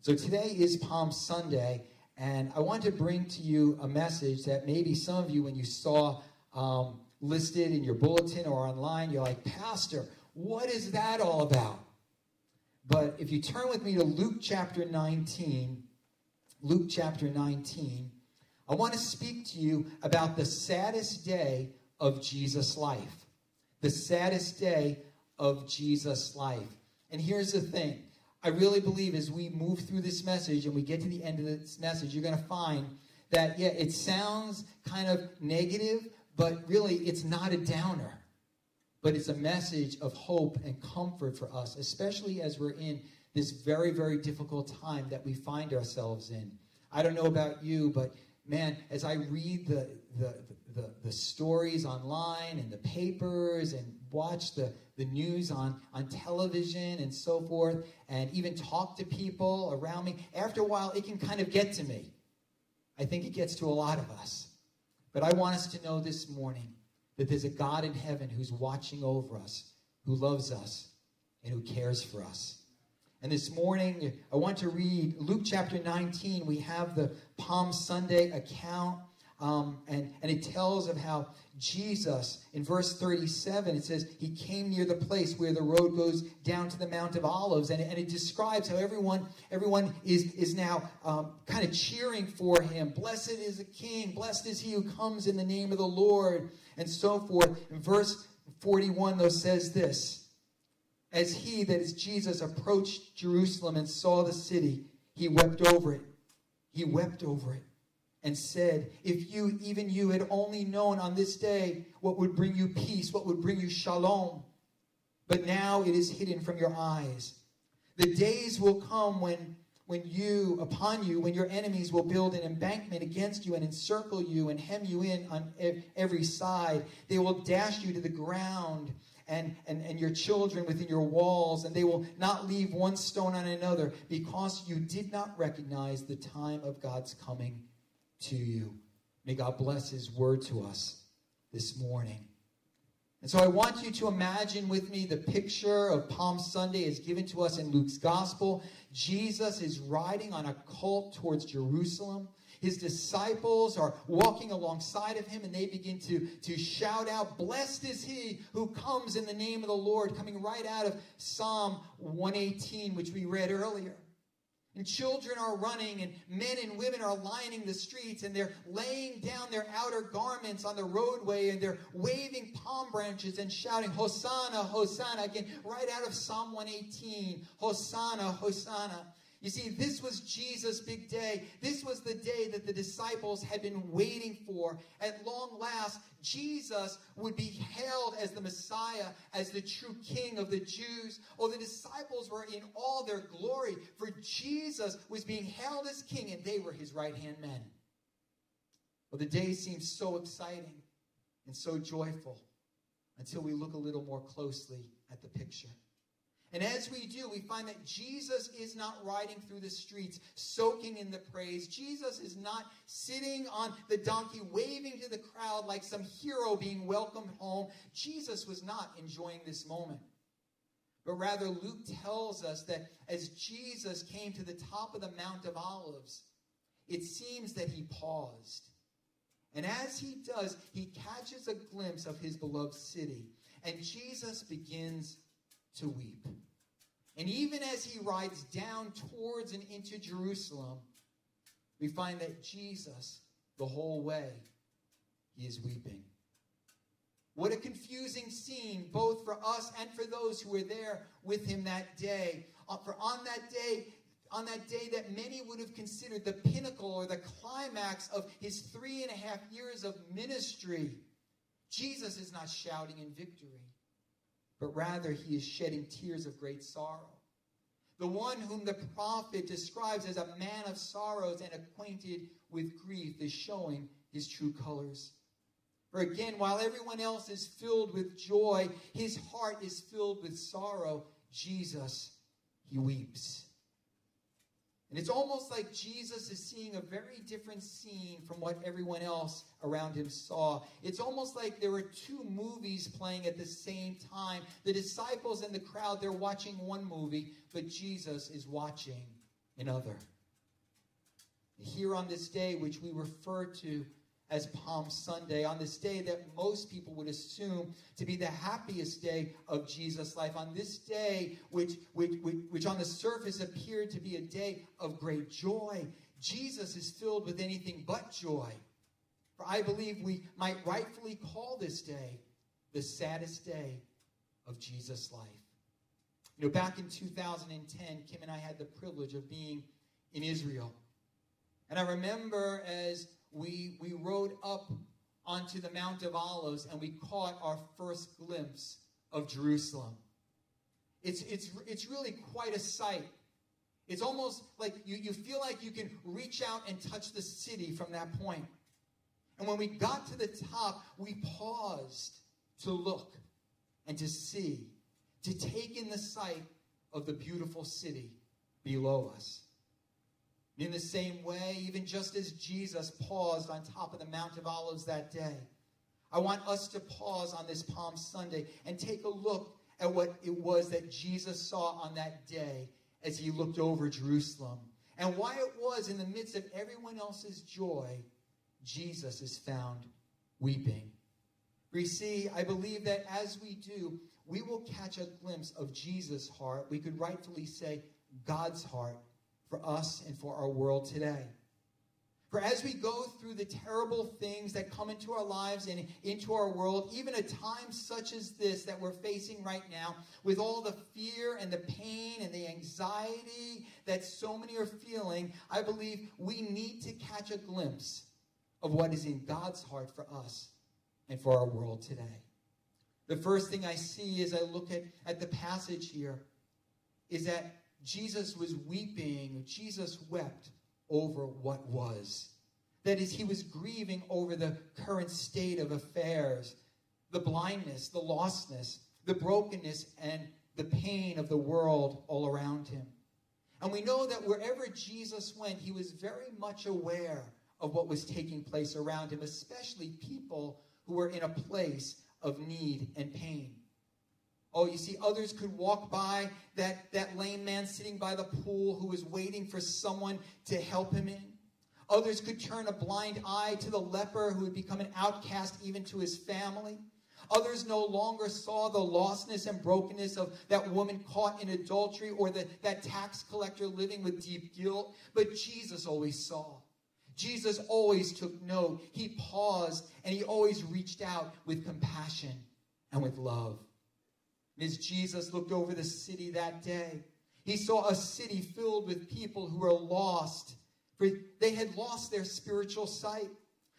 So today is Palm Sunday, and I want to bring to you a message that maybe some of you, when you saw um, listed in your bulletin or online, you're like, Pastor, what is that all about? But if you turn with me to Luke chapter 19, Luke chapter 19, I want to speak to you about the saddest day of Jesus' life. The saddest day of Jesus' life. And here's the thing I really believe as we move through this message and we get to the end of this message, you're going to find that, yeah, it sounds kind of negative, but really it's not a downer. But it's a message of hope and comfort for us, especially as we're in this very, very difficult time that we find ourselves in. I don't know about you, but man, as I read the, the, the, the stories online and the papers and watch the, the news on, on television and so forth, and even talk to people around me, after a while, it can kind of get to me. I think it gets to a lot of us. But I want us to know this morning that there's a God in heaven who's watching over us, who loves us, and who cares for us. And this morning, I want to read Luke chapter 19. We have the Palm Sunday account um, and, and it tells of how Jesus, in verse 37, it says, He came near the place where the road goes down to the Mount of Olives. And, and it describes how everyone, everyone is, is now um, kind of cheering for him. Blessed is the King. Blessed is he who comes in the name of the Lord. And so forth. In verse 41, though, says this As he, that is Jesus, approached Jerusalem and saw the city, he wept over it. He wept over it and said, If you, even you, had only known on this day what would bring you peace, what would bring you shalom, but now it is hidden from your eyes. The days will come when, when you, upon you, when your enemies will build an embankment against you and encircle you and hem you in on every side. They will dash you to the ground and, and, and your children within your walls, and they will not leave one stone on another because you did not recognize the time of God's coming to you. May God bless His word to us this morning. And so I want you to imagine with me the picture of Palm Sunday is given to us in Luke's gospel. Jesus is riding on a colt towards Jerusalem. His disciples are walking alongside of him and they begin to, to shout out, Blessed is he who comes in the name of the Lord, coming right out of Psalm 118, which we read earlier. And children are running, and men and women are lining the streets, and they're laying down their outer garments on the roadway, and they're waving palm branches and shouting, Hosanna, Hosanna, again, right out of Psalm 118, Hosanna, Hosanna. You see, this was Jesus' big day. This was the day that the disciples had been waiting for. At long last, Jesus would be hailed as the Messiah, as the true King of the Jews. Oh, the disciples were in all their glory, for Jesus was being hailed as King, and they were his right hand men. Well, the day seems so exciting and so joyful until we look a little more closely at the picture. And as we do, we find that Jesus is not riding through the streets soaking in the praise. Jesus is not sitting on the donkey waving to the crowd like some hero being welcomed home. Jesus was not enjoying this moment. But rather, Luke tells us that as Jesus came to the top of the Mount of Olives, it seems that he paused. And as he does, he catches a glimpse of his beloved city. And Jesus begins to weep. And even as he rides down towards and into Jerusalem, we find that Jesus, the whole way, he is weeping. What a confusing scene, both for us and for those who were there with him that day. Uh, for on that day, on that day that many would have considered the pinnacle or the climax of his three and a half years of ministry, Jesus is not shouting in victory but rather he is shedding tears of great sorrow. The one whom the prophet describes as a man of sorrows and acquainted with grief is showing his true colors. For again, while everyone else is filled with joy, his heart is filled with sorrow. Jesus, he weeps. And it's almost like Jesus is seeing a very different scene from what everyone else around him saw. It's almost like there were two movies playing at the same time. The disciples and the crowd, they're watching one movie, but Jesus is watching another. Here on this day, which we refer to as Palm Sunday, on this day that most people would assume to be the happiest day of Jesus' life, on this day, which, which, which, which on the surface appeared to be a day of great joy, Jesus is filled with anything but joy. For I believe we might rightfully call this day the saddest day of Jesus' life. You know, back in 2010, Kim and I had the privilege of being in Israel. And I remember as we, we rode up onto the Mount of Olives and we caught our first glimpse of Jerusalem. It's, it's, it's really quite a sight. It's almost like you, you feel like you can reach out and touch the city from that point. And when we got to the top, we paused to look and to see, to take in the sight of the beautiful city below us. In the same way, even just as Jesus paused on top of the Mount of Olives that day, I want us to pause on this Palm Sunday and take a look at what it was that Jesus saw on that day as he looked over Jerusalem and why it was in the midst of everyone else's joy, Jesus is found weeping. We see, I believe that as we do, we will catch a glimpse of Jesus' heart. We could rightfully say God's heart for us and for our world today. For as we go through the terrible things that come into our lives and into our world, even a time such as this that we're facing right now, with all the fear and the pain and the anxiety that so many are feeling, I believe we need to catch a glimpse of what is in God's heart for us and for our world today. The first thing I see as I look at, at the passage here is that Jesus was weeping, Jesus wept over what was. That is, he was grieving over the current state of affairs, the blindness, the lostness, the brokenness, and the pain of the world all around him. And we know that wherever Jesus went, he was very much aware of what was taking place around him, especially people who were in a place of need and pain. Oh, you see, others could walk by that, that lame man sitting by the pool who was waiting for someone to help him in. Others could turn a blind eye to the leper who had become an outcast even to his family. Others no longer saw the lostness and brokenness of that woman caught in adultery or the, that tax collector living with deep guilt. But Jesus always saw. Jesus always took note. He paused and he always reached out with compassion and with love. As Jesus looked over the city that day, he saw a city filled with people who were lost. For they had lost their spiritual sight.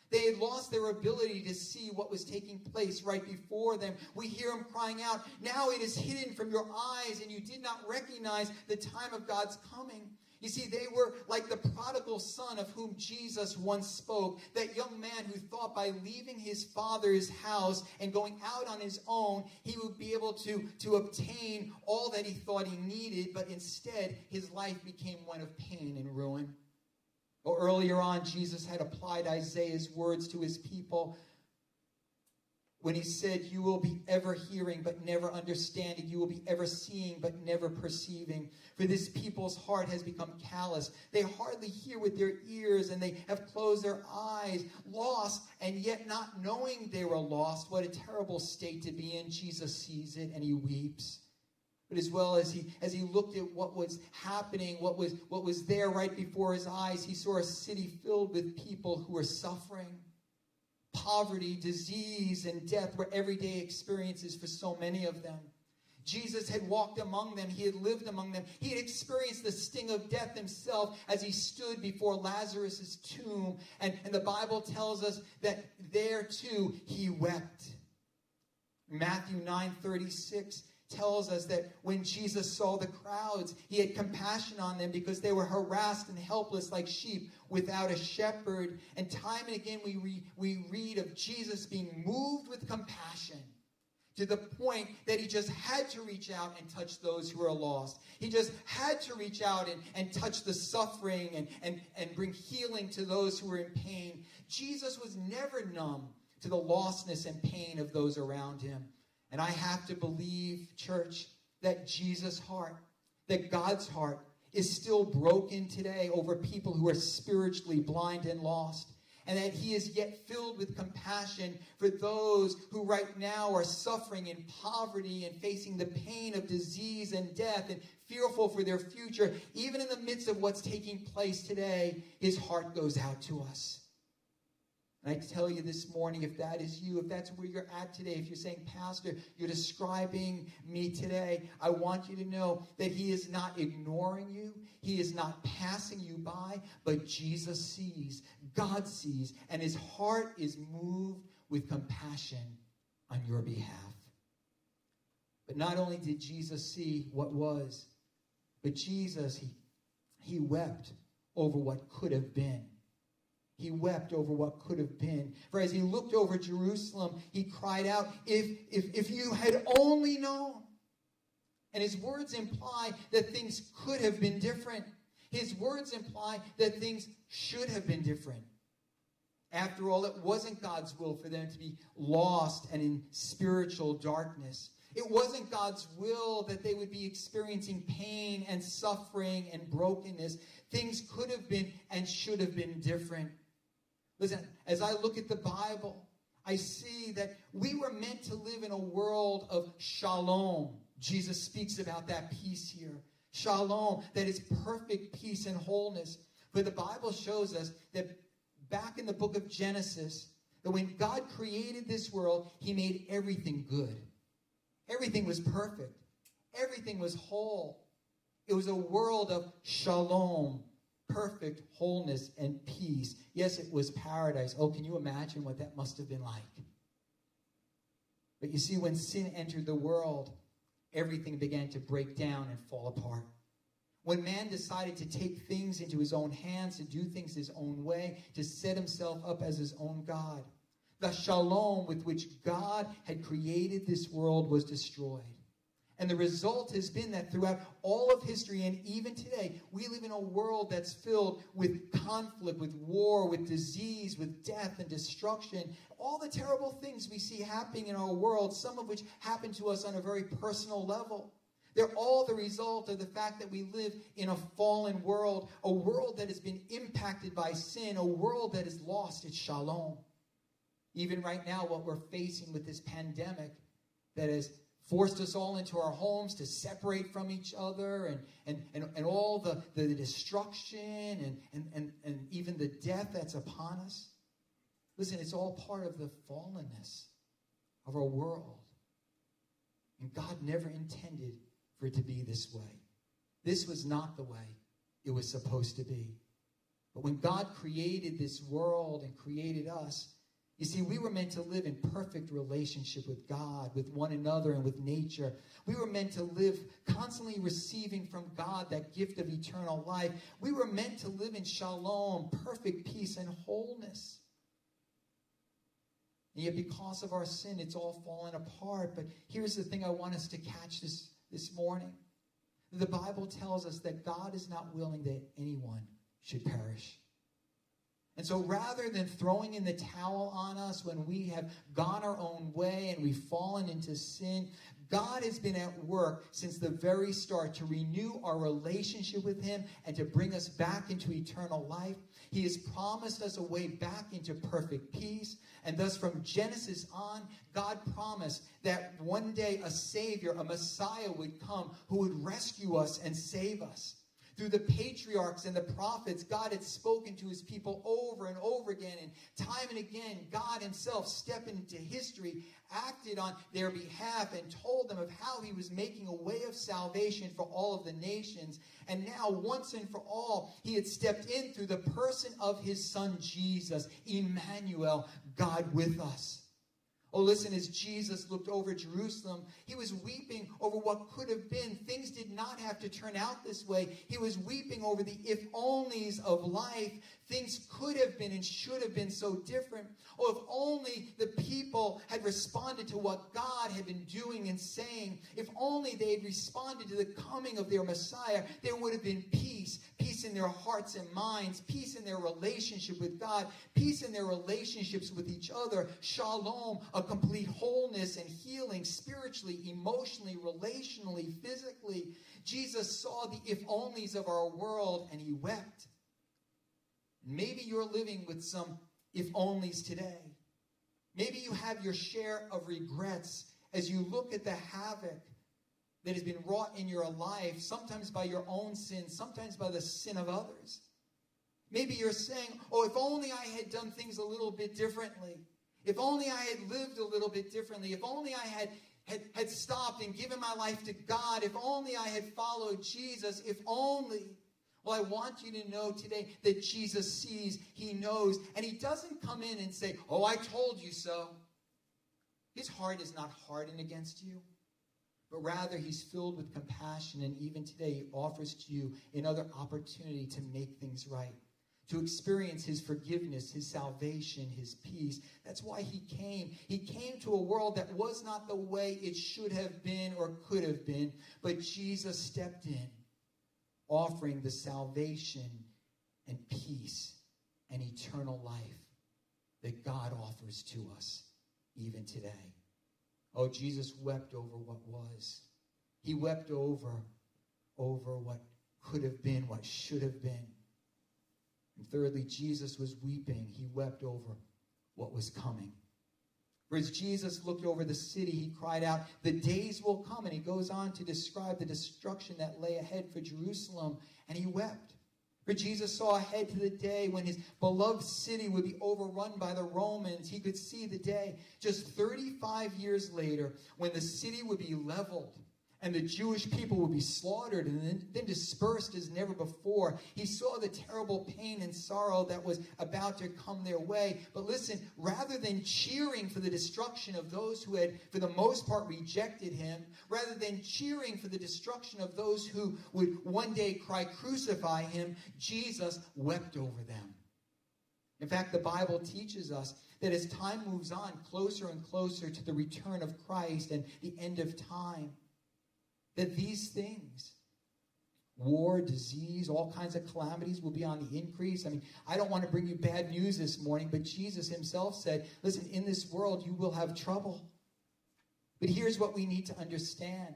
They had lost their ability to see what was taking place right before them. We hear him crying out, Now it is hidden from your eyes, and you did not recognize the time of God's coming. You see, they were like the prodigal son of whom Jesus once spoke. That young man who thought by leaving his father's house and going out on his own, he would be able to, to obtain all that he thought he needed, but instead his life became one of pain and ruin. Well, earlier on, Jesus had applied Isaiah's words to his people when he said, You will be ever hearing but never understanding. You will be ever seeing but never perceiving. For this people's heart has become callous. They hardly hear with their ears and they have closed their eyes, lost, and yet not knowing they were lost. What a terrible state to be in. Jesus sees it and he weeps. But as well as he as he looked at what was happening, what was what was there right before his eyes, he saw a city filled with people who were suffering poverty, disease, and death were everyday experiences for so many of them. Jesus had walked among them. He had lived among them. He had experienced the sting of death himself as he stood before Lazarus' tomb. And, and the Bible tells us that there too he wept. Matthew 9 36 tells us that when Jesus saw the crowds, he had compassion on them because they were harassed and helpless like sheep without a shepherd. And time and again, we, re- we read of Jesus being moved with compassion to the point that he just had to reach out and touch those who are lost. He just had to reach out and, and touch the suffering and, and, and bring healing to those who were in pain. Jesus was never numb to the lostness and pain of those around him. And I have to believe, church, that Jesus' heart, that God's heart, is still broken today over people who are spiritually blind and lost and that he is yet filled with compassion for those who right now are suffering in poverty and facing the pain of disease and death and fearful for their future. Even in the midst of what's taking place today, his heart goes out to us. And I tell you this morning, if that is you, if that's where you're at today, if you're saying, Pastor, you're describing me today, I want you to know that He is not ignoring you. He is not passing you by, but Jesus sees, God sees, and His heart is moved with compassion on your behalf. But not only did Jesus see what was, but Jesus, He, he wept over what could have been. He wept over what could have been. For as he looked over Jerusalem, he cried out, If, if, if you had only known. And his words imply that things could have been different. His words imply that things should have been different. After all, it wasn't God's will for them to be lost and in spiritual darkness. It wasn't God's will that they would be experiencing pain and suffering and brokenness. Things could have been and should have been different. Listen, as I look at the Bible, I see that we were meant to live in a world of shalom. Jesus speaks about that peace here. Shalom, that is perfect peace and wholeness. But the Bible shows us that back in the book of Genesis, that when God created this world, he made everything good. Everything was perfect. Everything was whole. It was a world of shalom, perfect wholeness and peace. Yes, it was paradise. Oh, can you imagine what that must have been like? But you see, when sin entered the world, everything began to break down and fall apart. When man decided to take things into his own hands, to do things his own way, to set himself up as his own God, the shalom with which God had created this world was destroyed. And the result has been that throughout all of history and even today, we live in a world that's filled with conflict, with war, with disease, with death and destruction. All the terrible things we see happening in our world, some of which happen to us on a very personal level. They're all the result of the fact that we live in a fallen world, a world that has been impacted by sin, a world that has lost its shalom. Even right now, what we're facing with this pandemic that has forced us all into our homes to separate from each other and, and, and, and all the, the destruction and, and, and, and even the death that's upon us. Listen, it's all part of the fallenness of our world. And God never intended for it to be this way. This was not the way it was supposed to be. But when God created this world and created us, you see, we were meant to live in perfect relationship with God, with one another, and with nature. We were meant to live constantly receiving from God that gift of eternal life. We were meant to live in shalom, perfect peace, and wholeness. And yet, because of our sin, it's all fallen apart. But here's the thing I want us to catch this, this morning. The Bible tells us that God is not willing that anyone should perish. And so rather than throwing in the towel on us when we have gone our own way and we've fallen into sin, God has been at work since the very start to renew our relationship with Him and to bring us back into eternal life. He has promised us a way back into perfect peace. And thus, from Genesis on, God promised that one day a Savior, a Messiah would come who would rescue us and save us. Through the patriarchs and the prophets, God had spoken to his people over and over again. And time and again, God himself stepped into history, acted on their behalf, and told them of how he was making a way of salvation for all of the nations. And now, once and for all, he had stepped in through the person of his son Jesus, Emmanuel, God with us. Oh, listen, as Jesus looked over Jerusalem, he was weeping over what could have been. Things did not have to turn out this way. He was weeping over the if onlys of life. Things could have been and should have been so different. Oh, if only the people had responded to what God had been doing and saying. If only they had responded to the coming of their Messiah, there would have been peace. In their hearts and minds, peace in their relationship with God, peace in their relationships with each other, shalom, a complete wholeness and healing spiritually, emotionally, relationally, physically. Jesus saw the if onlys of our world and he wept. Maybe you're living with some if onlys today. Maybe you have your share of regrets as you look at the havoc that has been wrought in your life, sometimes by your own sin, sometimes by the sin of others. Maybe you're saying, Oh, if only I had done things a little bit differently. If only I had lived a little bit differently. If only I had, had, had stopped and given my life to God. If only I had followed Jesus. If only. Well, I want you to know today that Jesus sees, He knows, and He doesn't come in and say, Oh, I told you so. His heart is not hardened against you but rather he's filled with compassion. And even today, he offers to you another opportunity to make things right, to experience his forgiveness, his salvation, his peace. That's why he came. He came to a world that was not the way it should have been or could have been, but Jesus stepped in, offering the salvation and peace and eternal life that God offers to us even today. Oh, Jesus wept over what was. He wept over, over what could have been, what should have been. And thirdly, Jesus was weeping. He wept over what was coming. For as Jesus looked over the city, he cried out, The days will come. And he goes on to describe the destruction that lay ahead for Jerusalem. And he wept. For Jesus saw ahead to the day when his beloved city would be overrun by the Romans. He could see the day just 35 years later when the city would be leveled and the Jewish people would be slaughtered and then, dispersed as never before. He saw the terrible pain and sorrow that was about to come their way. But listen, rather than cheering for the destruction of those who had, for the most part, rejected him, rather than cheering for the destruction of those who would one day cry, Crucify him, Jesus wept over them. In fact, the Bible teaches us that as time moves on, closer and closer to the return of Christ and the end of time, that these things, war, disease, all kinds of calamities will be on the increase. I mean, I don't want to bring you bad news this morning, but Jesus himself said, listen, in this world you will have trouble. But here's what we need to understand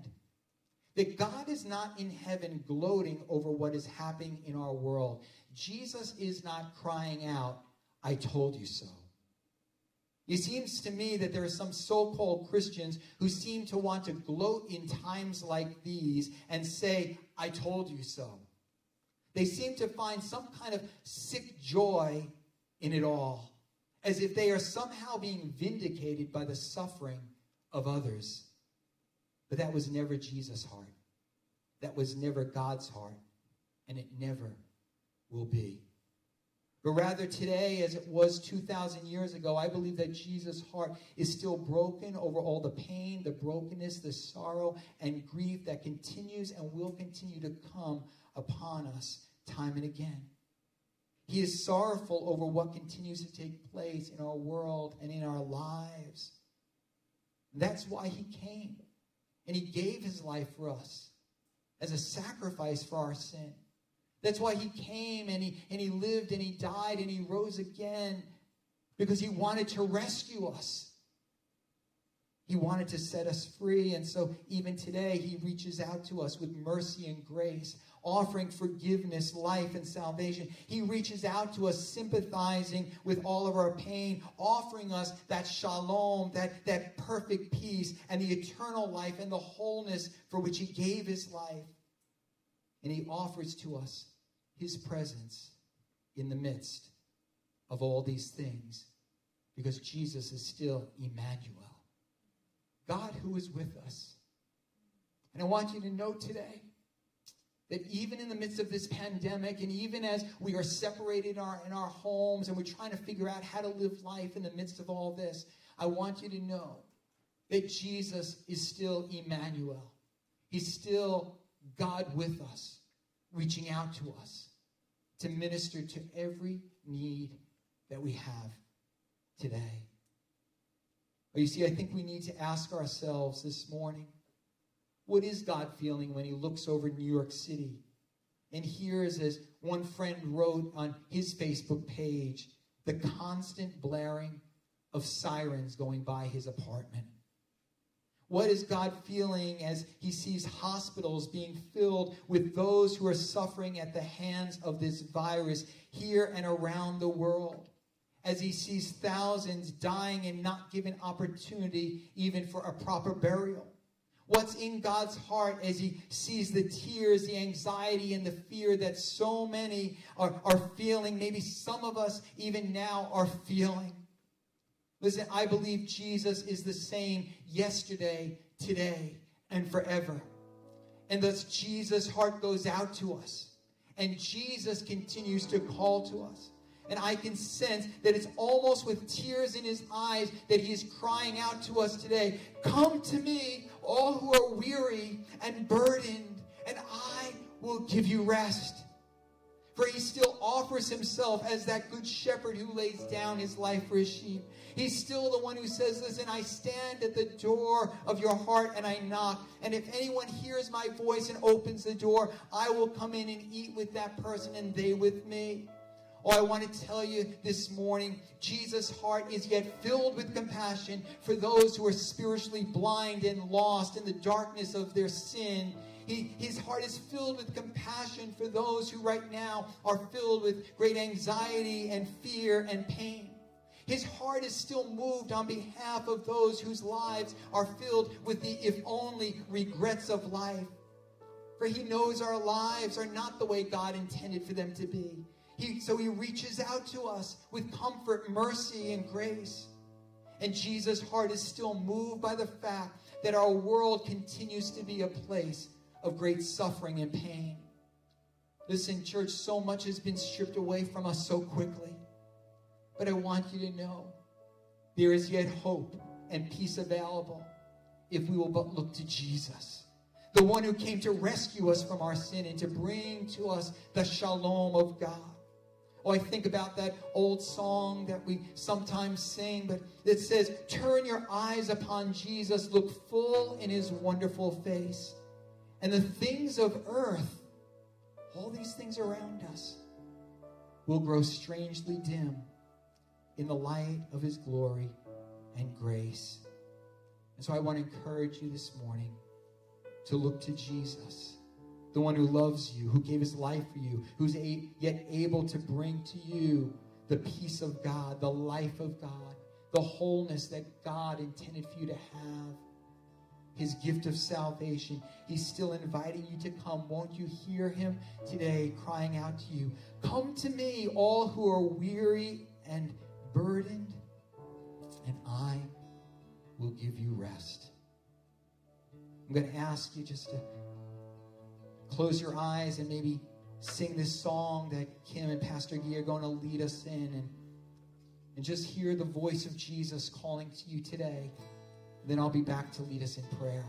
that God is not in heaven gloating over what is happening in our world. Jesus is not crying out, I told you so. It seems to me that there are some so called Christians who seem to want to gloat in times like these and say, I told you so. They seem to find some kind of sick joy in it all, as if they are somehow being vindicated by the suffering of others. But that was never Jesus' heart. That was never God's heart. And it never will be. But rather, today, as it was 2,000 years ago, I believe that Jesus' heart is still broken over all the pain, the brokenness, the sorrow, and grief that continues and will continue to come upon us time and again. He is sorrowful over what continues to take place in our world and in our lives. That's why he came. And he gave his life for us as a sacrifice for our sin. That's why he came and he, and he lived and he died and he rose again because he wanted to rescue us. He wanted to set us free. And so even today, he reaches out to us with mercy and grace, offering forgiveness, life, and salvation. He reaches out to us, sympathizing with all of our pain, offering us that shalom, that, that perfect peace, and the eternal life and the wholeness for which he gave his life. And he offers to us his presence in the midst of all these things because Jesus is still Emmanuel, God who is with us. And I want you to know today that even in the midst of this pandemic, and even as we are separated in our, in our homes and we're trying to figure out how to live life in the midst of all this, I want you to know that Jesus is still Emmanuel. He's still God with us, reaching out to us to minister to every need that we have today. Or you see, I think we need to ask ourselves this morning what is God feeling when He looks over New York City And here's as one friend wrote on his Facebook page the constant blaring of sirens going by his apartment. What is God feeling as he sees hospitals being filled with those who are suffering at the hands of this virus here and around the world? As he sees thousands dying and not given opportunity even for a proper burial? What's in God's heart as he sees the tears, the anxiety, and the fear that so many are, are feeling? Maybe some of us even now are feeling. Listen, I believe Jesus is the same yesterday, today, and forever. And thus, Jesus' heart goes out to us. And Jesus continues to call to us. And I can sense that it's almost with tears in his eyes that he is crying out to us today Come to me, all who are weary and burdened, and I will give you rest. For he still offers himself as that good shepherd who lays down his life for his sheep. He's still the one who says, Listen, I stand at the door of your heart and I knock. And if anyone hears my voice and opens the door, I will come in and eat with that person and they with me. Oh, I want to tell you this morning, Jesus' heart is yet filled with compassion for those who are spiritually blind and lost in the darkness of their sin. He, his heart is filled with compassion for those who right now are filled with great anxiety and fear and pain. His heart is still moved on behalf of those whose lives are filled with the if only regrets of life. For he knows our lives are not the way God intended for them to be. He, so he reaches out to us with comfort, mercy, and grace. And Jesus' heart is still moved by the fact that our world continues to be a place of great suffering and pain. Listen, church, so much has been stripped away from us so quickly. But I want you to know there is yet hope and peace available if we will but look to Jesus, the one who came to rescue us from our sin and to bring to us the shalom of God. Oh, I think about that old song that we sometimes sing, but it says, Turn your eyes upon Jesus, look full in his wonderful face. And the things of earth, all these things around us, will grow strangely dim in the light of his glory and grace. And so I want to encourage you this morning to look to Jesus the one who loves you, who gave his life for you, who's a, yet able to bring to you the peace of God, the life of God, the wholeness that God intended for you to have, his gift of salvation. He's still inviting you to come. Won't you hear him today crying out to you? Come to me, all who are weary and burdened, and I will give you rest. I'm going to ask you just to close your eyes and maybe sing this song that Kim and Pastor Guy are going to lead us in and, and just hear the voice of Jesus calling to you today. Then I'll be back to lead us in prayer.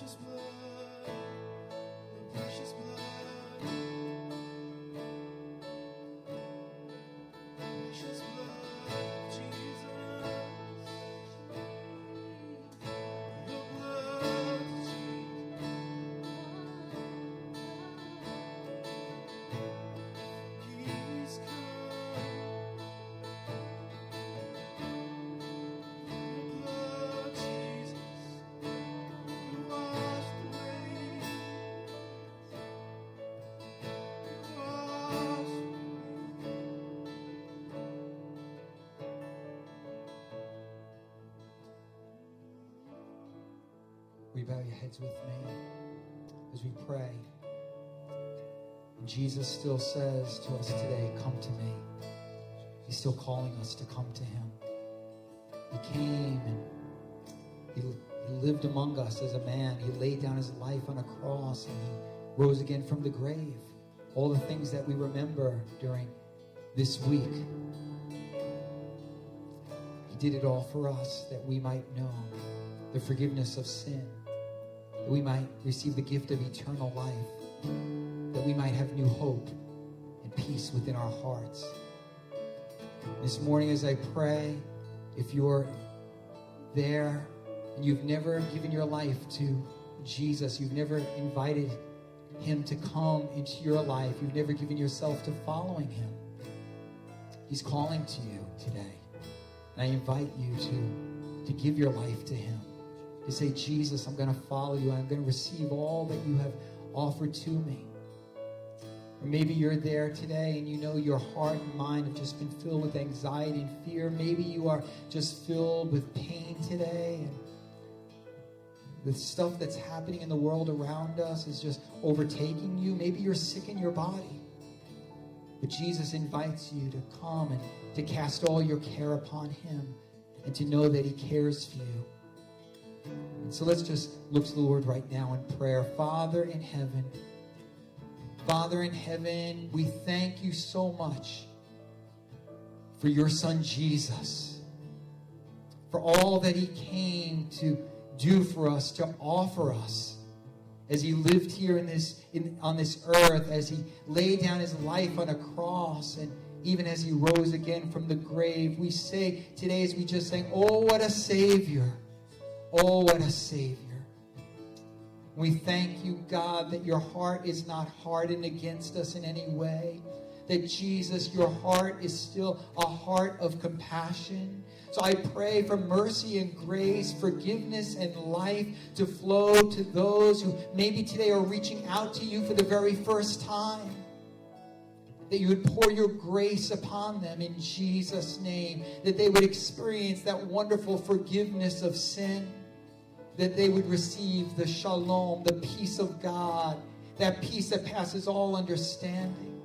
We your heads with me as we pray? Jesus still says to us today, Come to me. He's still calling us to come to Him. He came and He, he lived among us as a man. He laid down His life on a cross and He rose again from the grave. All the things that we remember during this week. He did it all for us that we might know the forgiveness of sin that we might receive the gift of eternal life, that we might have new hope and peace within our hearts. This morning, as I pray, if you're there and you've never given your life to Jesus, you've never invited him to come into your life, you've never given yourself to following him, he's calling to you today. And I invite you to, to give your life to him say, Jesus, I'm going to follow you. I'm going to receive all that you have offered to me. Or maybe you're there today and you know your heart and mind have just been filled with anxiety and fear. Maybe you are just filled with pain today and the stuff that's happening in the world around us is just overtaking you. Maybe you're sick in your body. But Jesus invites you to come and to cast all your care upon him and to know that he cares for you. And so let's just look to the Lord right now in prayer. Father in heaven, Father in heaven, we thank you so much for your son Jesus, for all that he came to do for us, to offer us as he lived here in this in, on this earth, as he laid down his life on a cross, and even as he rose again from the grave. We say today as we just sang, Oh, what a Savior! Oh, what a Savior. We thank you, God, that your heart is not hardened against us in any way. That Jesus, your heart is still a heart of compassion. So I pray for mercy and grace, forgiveness and life to flow to those who maybe today are reaching out to you for the very first time. That you would pour your grace upon them in Jesus' name. That they would experience that wonderful forgiveness of sin. That they would receive the shalom, the peace of God, that peace that passes all understanding.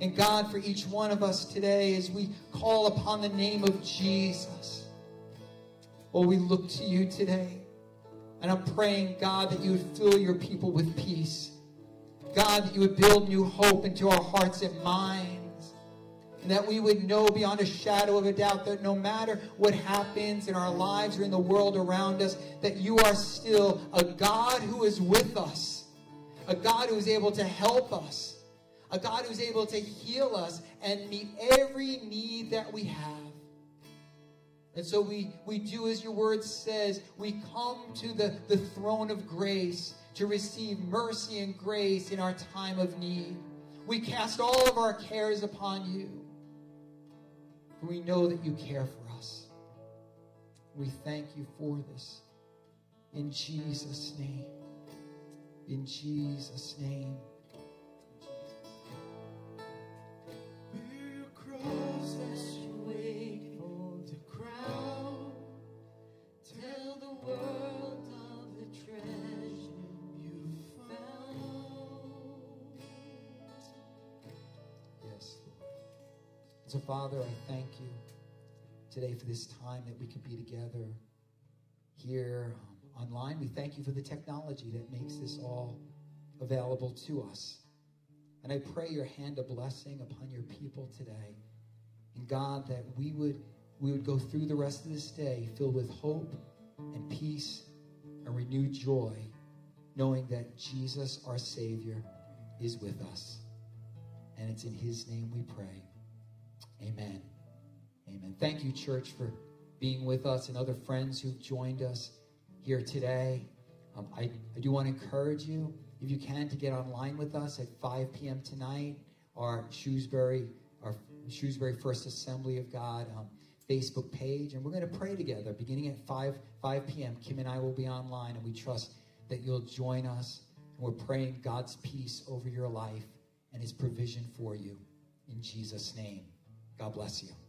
And God, for each one of us today, as we call upon the name of Jesus, oh, we look to you today. And I'm praying, God, that you would fill your people with peace. God, that you would build new hope into our hearts and minds. That we would know beyond a shadow of a doubt that no matter what happens in our lives or in the world around us, that you are still a God who is with us, a God who is able to help us a God who's able to heal us and meet every need that we have. And so we, we do as your word says, we come to the, the throne of grace to receive mercy and grace in our time of need. We cast all of our cares upon you. For we know that you care for us. We thank you for this. In Jesus' name. In Jesus' name. So, Father, I thank you today for this time that we could be together here um, online. We thank you for the technology that makes this all available to us. And I pray your hand of blessing upon your people today. And God, that we would we would go through the rest of this day filled with hope and peace and renewed joy, knowing that Jesus, our Savior, is with us. And it's in his name we pray. Amen. Amen. Thank you, church, for being with us and other friends who've joined us here today. Um, I, I do want to encourage you, if you can, to get online with us at 5 p.m. tonight, our Shrewsbury, our Shrewsbury First Assembly of God um, Facebook page. And we're going to pray together beginning at 5, 5 p.m. Kim and I will be online, and we trust that you'll join us. And we're praying God's peace over your life and his provision for you. In Jesus' name. God bless you.